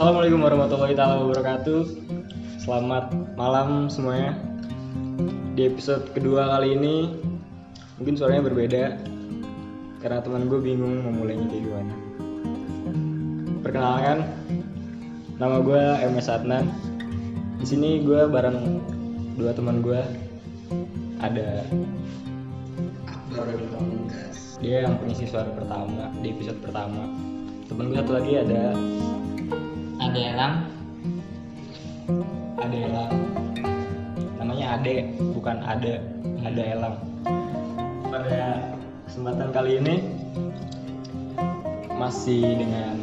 Assalamualaikum warahmatullahi taala wabarakatuh. Selamat malam semuanya. Di episode kedua kali ini mungkin suaranya berbeda karena teman gue bingung mau mulainya kayak gimana. Perkenalkan, nama gue MS Adnan. Di sini gue bareng dua teman gue. Ada dia yang pengisi suara pertama di episode pertama. Temen gue satu lagi ada ada elang. Ada elang. Namanya ade bukan ada ada elang. Pada kesempatan kali ini masih dengan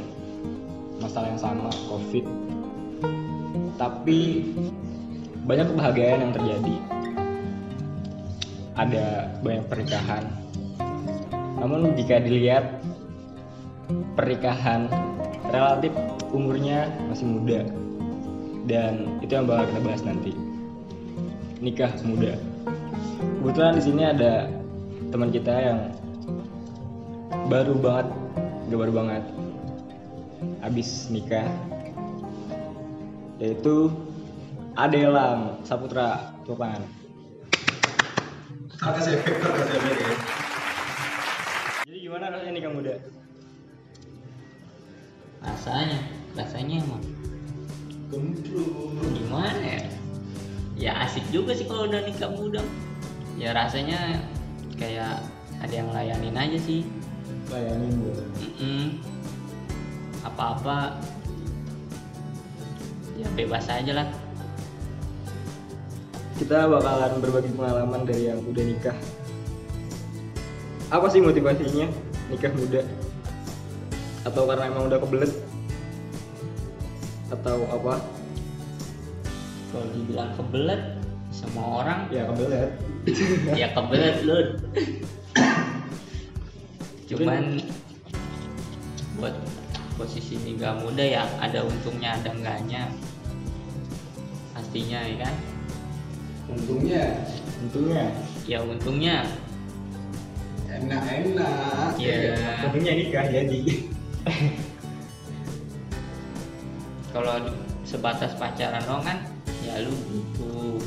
masalah yang sama covid. Tapi banyak kebahagiaan yang terjadi. Ada banyak pernikahan. Namun jika dilihat pernikahan relatif umurnya masih muda. Dan itu yang bakal kita bahas nanti. Nikah muda. Kebetulan di sini ada teman kita yang baru banget gak baru banget habis nikah yaitu Adelang Saputra. Tupan kasih efek kasih rasanya rasanya emang. Gimana ya? Ya asik juga sih kalau udah nikah muda. Ya rasanya kayak ada yang layanin aja sih. Layanin gue Mm-mm. apa-apa. Ya bebas aja lah. Kita bakalan berbagi pengalaman dari yang udah nikah. Apa sih motivasinya nikah muda? Atau karena emang udah kebelet atau apa? Kalau dibilang kebelet semua orang. Ya kebelet. Ya kebelet lu cuman buat posisi nikah muda ya ada untungnya ada enggaknya. Pastinya ya kan? Untungnya. Untungnya. Ya untungnya. Enak-enak. ya. Untungnya nikah jadi kalau sebatas pacaran doang kan ya lu gitu.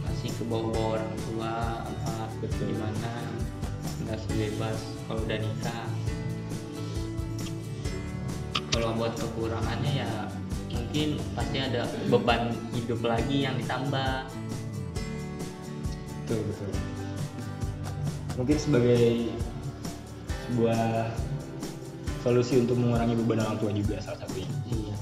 Masih ke bawah orang tua apa gimana? Nggak sebebas kalau udah nikah. Kalau buat kekurangannya ya mungkin pasti ada beban hidup lagi yang ditambah. Betul betul. Mungkin sebagai sebuah solusi untuk mengurangi beban orang tua juga salah satunya iya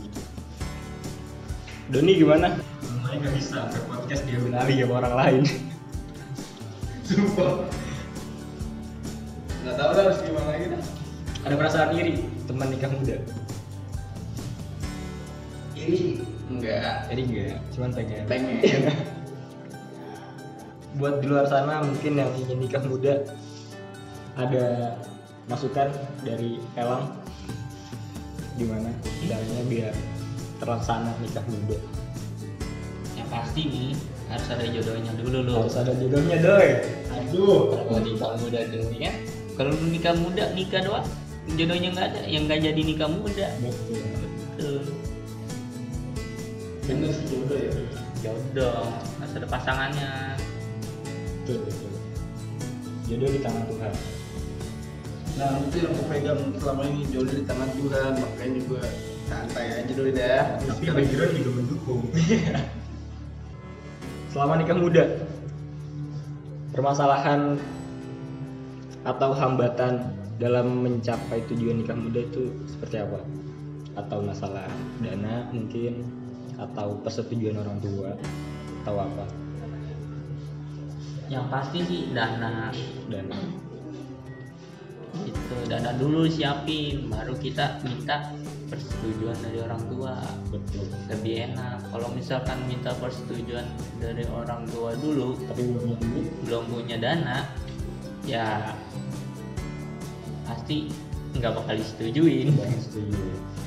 Doni gimana? Namanya gak bisa sampai podcast dia benali sama orang lain Sumpah. Nggak tahu lah harus gimana lagi dah. Ada perasaan iri teman nikah muda Ini enggak. Jadi enggak, cuman pengen Pengen. Buat di luar sana mungkin yang ingin nikah muda Ada masukan dari Elang. Gimana caranya biar terlaksana nikah muda yang pasti nih harus ada jodohnya dulu loh Harus ada jodohnya doi. Aduh kalau nikah muda dulu ya. Kalau lu nikah muda nikah doang. Jodohnya nggak ada yang nggak jadi nikah muda. Betul. Tuh Bener sih jodoh ya. jodoh harus ada pasangannya. Betul, betul. Jodoh di tangan Tuhan Nah itu yang aku pegang selama ini jodoh di tangan Tuhan makanya juga santai aja dulu dah. Tapi background juga mendukung. Selama nikah muda, permasalahan atau hambatan dalam mencapai tujuan nikah muda itu seperti apa? Atau masalah dana mungkin, atau persetujuan orang tua, atau apa? yang pasti sih dana Dana. Itu dana dulu siapin baru kita minta persetujuan dari orang tua. Betul. lebih enak. Kalau misalkan minta persetujuan dari orang tua dulu Tapi belum punya duit, belum punya dana ya pasti nggak bakal disetujuin. Setuju.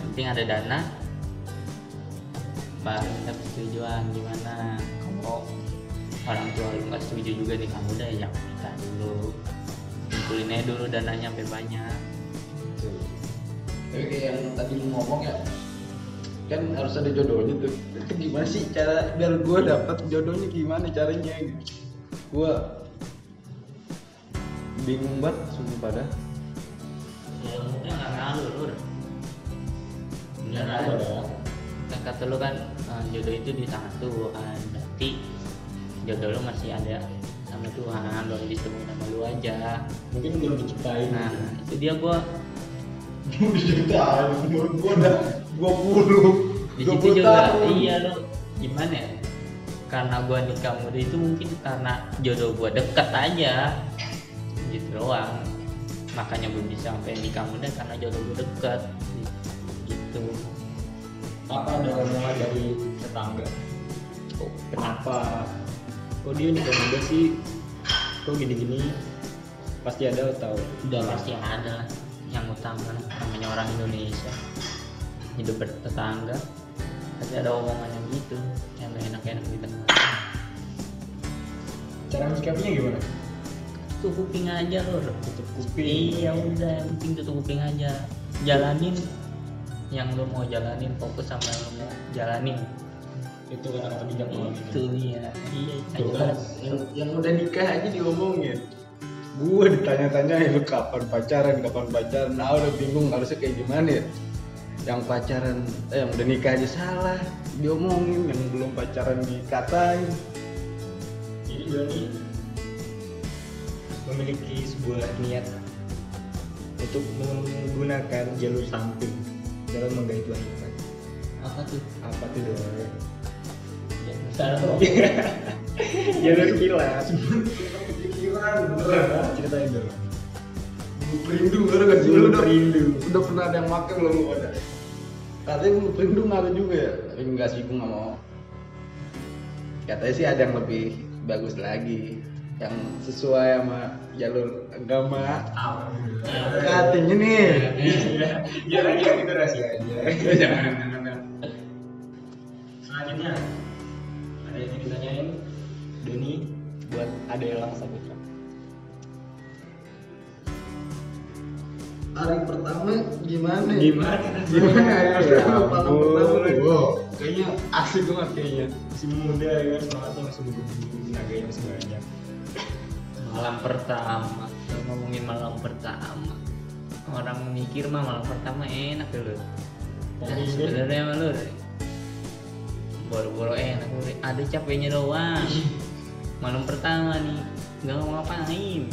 penting ada dana baru minta persetujuan. Gimana? Kalau orang tua lu nggak setuju juga nih kamu udah ya nikah dulu kumpulin aja dulu dananya sampai banyak. Betul. Tapi kayak yang tadi lu ngomong ya kan harus ada jodohnya tuh. Itu gimana sih cara biar gue dapet jodohnya gimana caranya gue bingung banget sumpah pada ya udah nggak ngaruh lur. Beneran. Ada. kan kata lu kan eh, jodoh itu di tangan Tuhan berarti jodoh lu masih ada sama Tuhan belum ditemuin sama lu aja. Mungkin belum diciptain nah itu dia gua. Juta umur gue udah dua puluh di situ juga iya lu. Gimana ya? Karena gua nikah muda itu mungkin karena jodoh gua deket aja. Gitu doang. Makanya gue bisa sampai nikah muda karena jodoh gua deket. Gitu. Apa ada omongan dari tetangga? Kok kenapa kok dia nikah muda sih? Kok gini-gini? Pasti ada atau udah pasti ada. Yang utama namanya orang Indonesia. Hidup bertetangga. Pasti ada omongan yang gitu. Yang gak enak-enak di tengah. Cara menyikapinya gimana? Tutup kuping aja lor tutup kuping. Iya udah. Yang penting tutup kuping aja. Jalanin. Yang lu mau jalanin fokus sama yang lu mau jalanin itu kata-kata bijak malam itu. Iya. Iya Tuh. ayo kan. yang, yang udah nikah aja diomongin. Gue ditanya-tanya lu kapan pacaran kapan pacaran? Nah udah bingung harusnya kayak gimana ya. Yang pacaran eh yang udah nikah aja salah. Diomongin yang belum pacaran dikatain. Jadi Doni memiliki sebuah niat untuk menggunakan jalur samping dalam menggait wanita. Apa tuh? Apa tuh? Doni? Besar tuh. Jalur kilat pikiran beneran ceritain dulu Bulu perindu ada gak sih? Lu udah, perindu. udah pernah ada yang pakai belum? Lu pada? Katanya bulu perindu ngaruh juga ya? Eh, enggak sih, gue gak mau. Katanya sih ada yang lebih bagus lagi. Yang sesuai sama jalur agama. Katanya nih. Ya lagi kan itu rahasia aja Jangan, ada yang langsung Saputra Hari pertama gimana? gimana? Gimana? Ya? Ya Malam pertama Wow, kayaknya asik banget kayaknya. Masih muda ya semangatnya masih buru-buru tenaganya masih banyak malam pertama. Ngomongin malam pertama. Orang mikir mah malam pertama enak dulu nah, Tapi ini- sebenarnya mah lu boro-boro enak ada capeknya doang malam pertama nih nggak mau ngapain?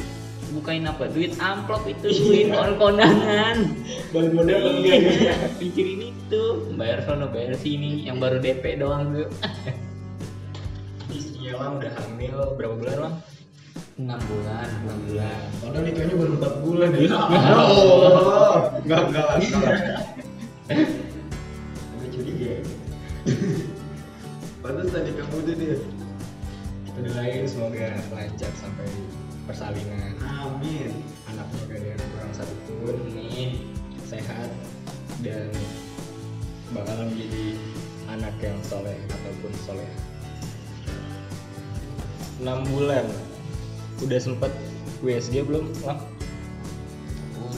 Bukain apa? Duit amplop itu duit on kondangan. Balik modal Iya, pikirin itu. Bayar sono bayar sini yang baru DP doang tuh. Istrinya lah udah hamil. Berapa bulan lah enam bulan enam bulan. Padahal nikahnya baru 4 bulan. Ya. Oh, enggak enggak lah. doain semoga lancar sampai persalinan. Amin. anaknya gak ada yang kurang satu pun amin. Sehat dan bakalan menjadi anak yang soleh ataupun soleh. 6 bulan. Udah sempet USG belum lah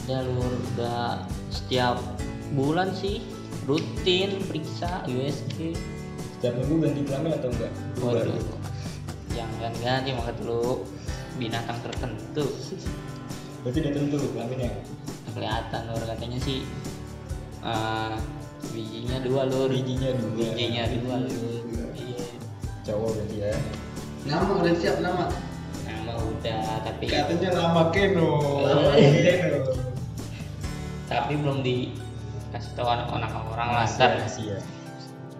udah lur. Udah setiap bulan sih rutin periksa USG setiap minggu ganti kelamin atau enggak? Waduh jangan ganti maka dulu. Binatang tertentu. Berarti udah tentu kelaminnya kelihatan lur. Katanya sih eh, bijinya dua lur. Bijinya dua. Bijinya dua lur. Iya. Cowok berarti ya. Nama udah siap nama. nama udah tapi Katanya nama Keno. tapi belum dikasih tahu anak-anak orang lah ya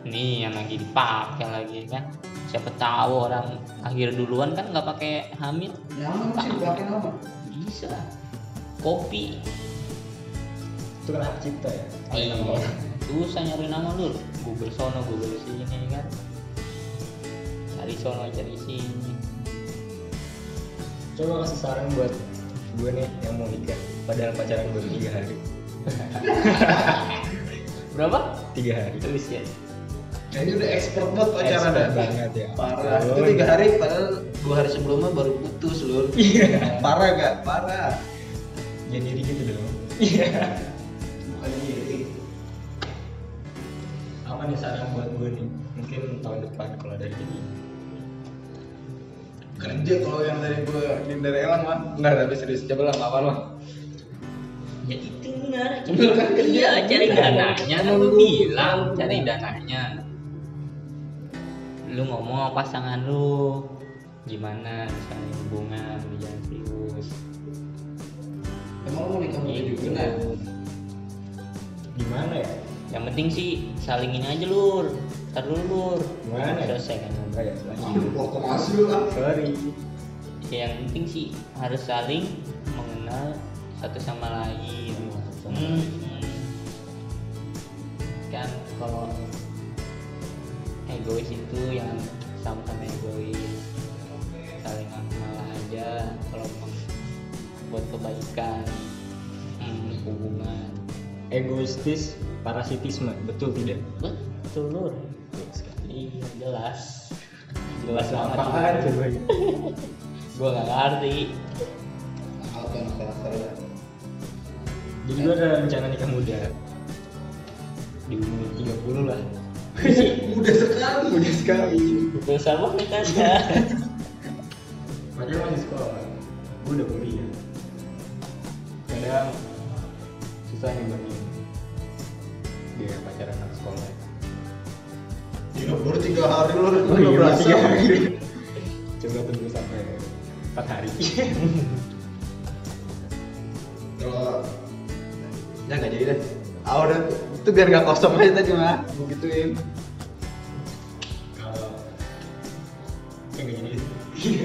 ini yang lagi dipakai lagi kan? Siapa tahu orang akhir duluan kan nggak pakai hamil masih pakai nama. bisa. Kopi. Itu kan hak cipta ya? Iya. susah nyari nama lu google sono google sini kan? Cari sono cari sini. Coba kasih saran buat gue nih yang mau nikah padahal pacaran baru tiga hari. Berapa? Tiga hari. Tulis ya Kayaknya udah expert banget pacaran ya. banget ya Parah. Ampun. Itu tiga hari padahal dua hari sebelumnya baru putus lur. Parah gak? Parah. jadi diri gitu dong iya Bukan diri. apa nih saran buat gue nih mungkin tahun depan kalau dari ini kerja kalau yang dari gue yang dari Elang mah enggak tapi serius coba lah apa lah ya itu benar Lu kan kerja. iya cari Iya. dananya kan lu bilang cari dananya lu ngomong sama pasangan lu. Gimana misalnya hubungan jangan serius? Emang lu mau nikah muda Gitu. juga? Nah gimana ya? Yang penting sih saling ini aja lur. Ntar dulu lur. Gimana ya? selesai kan? Enggak ya lah. Sorry. Ya, yang penting sih harus saling mengenal satu sama lain. Hmm, hmm. kan kalau egois itu yang sama-sama egois. Saling kenal aja kalau buat kebaikan hmm, hubungan. Egoistis parasitisme betul tidak? Betul lur iya jelas. Jelas banget. apaan coba gue gak ngerti. Apa yang salah jadi gue ada rencana nikah muda? Di umur 30 lah muda sekali. Muda sekali. Sama kita aja makanya masih sekolah gue udah kuliah. Kadang susah nih buat dia pacaran anak sekolah. Iya, baru tiga hari lu. Oh udah iya, berasa. tiga hari. coba tunggu sampai 4 hari. Kalau ya nggak jadi deh. Ah udah itu biar nggak kosong aja tadi mah. Gue gituin. kalau kayak gini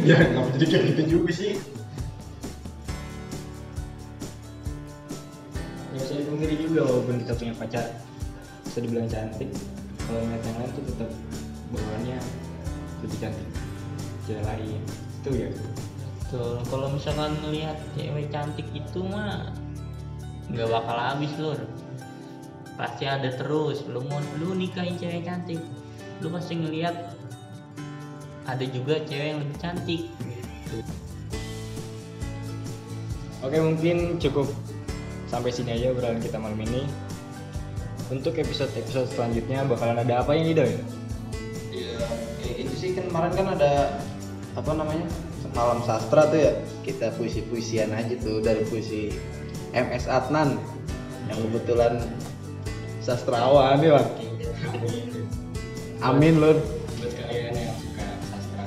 ya nggak jadi kayak gitu juga sih. ya saya dipungkiri juga walaupun kita punya pacar bisa dibilang cantik kalau ngeliat yang lain tuh tetap bawaannya lebih cantik cewek lain itu ya Tuh, kalau misalkan ngelihat cewek cantik itu mah nggak bakal habis lur pasti ada terus. Lu mau lu nikahin cewek cantik. Lu pasti ngelihat ada juga cewek yang lebih cantik. Oke mungkin cukup sampai sini aja obrolan kita malam ini. Untuk episode-episode selanjutnya bakalan ada apa ini doi? Iya, kayak gitu sih. Kan kemarin kan ada apa namanya malam sastra tuh ya. Kita puisi puisian aja tuh dari puisi MS Adnan. Yang kebetulan sastrawan ya bang. Amin lur. buat kalian yang suka sastra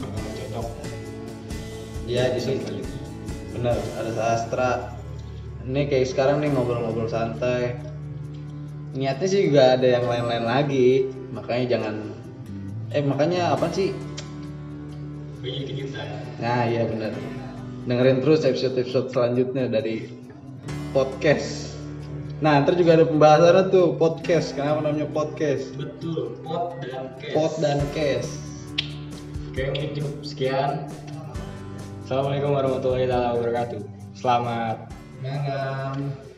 bakalan cocok Iya di sini. Bener ada sastra. Ini kayak sekarang nih ngobrol-ngobrol santai. Niatnya sih juga ada yang lain-lain lagi. Makanya jangan eh makanya apa sih Nah iya benar. Dengerin terus episode-episode selanjutnya dari podcast. Nah ntar juga ada pembahasannya tuh podcast. Kenapa namanya podcast? betul pot dan case Pod dan case. oke mungkin cukup sekian Assalamualaikum warahmatullahi wabarakatuh selamat Malam.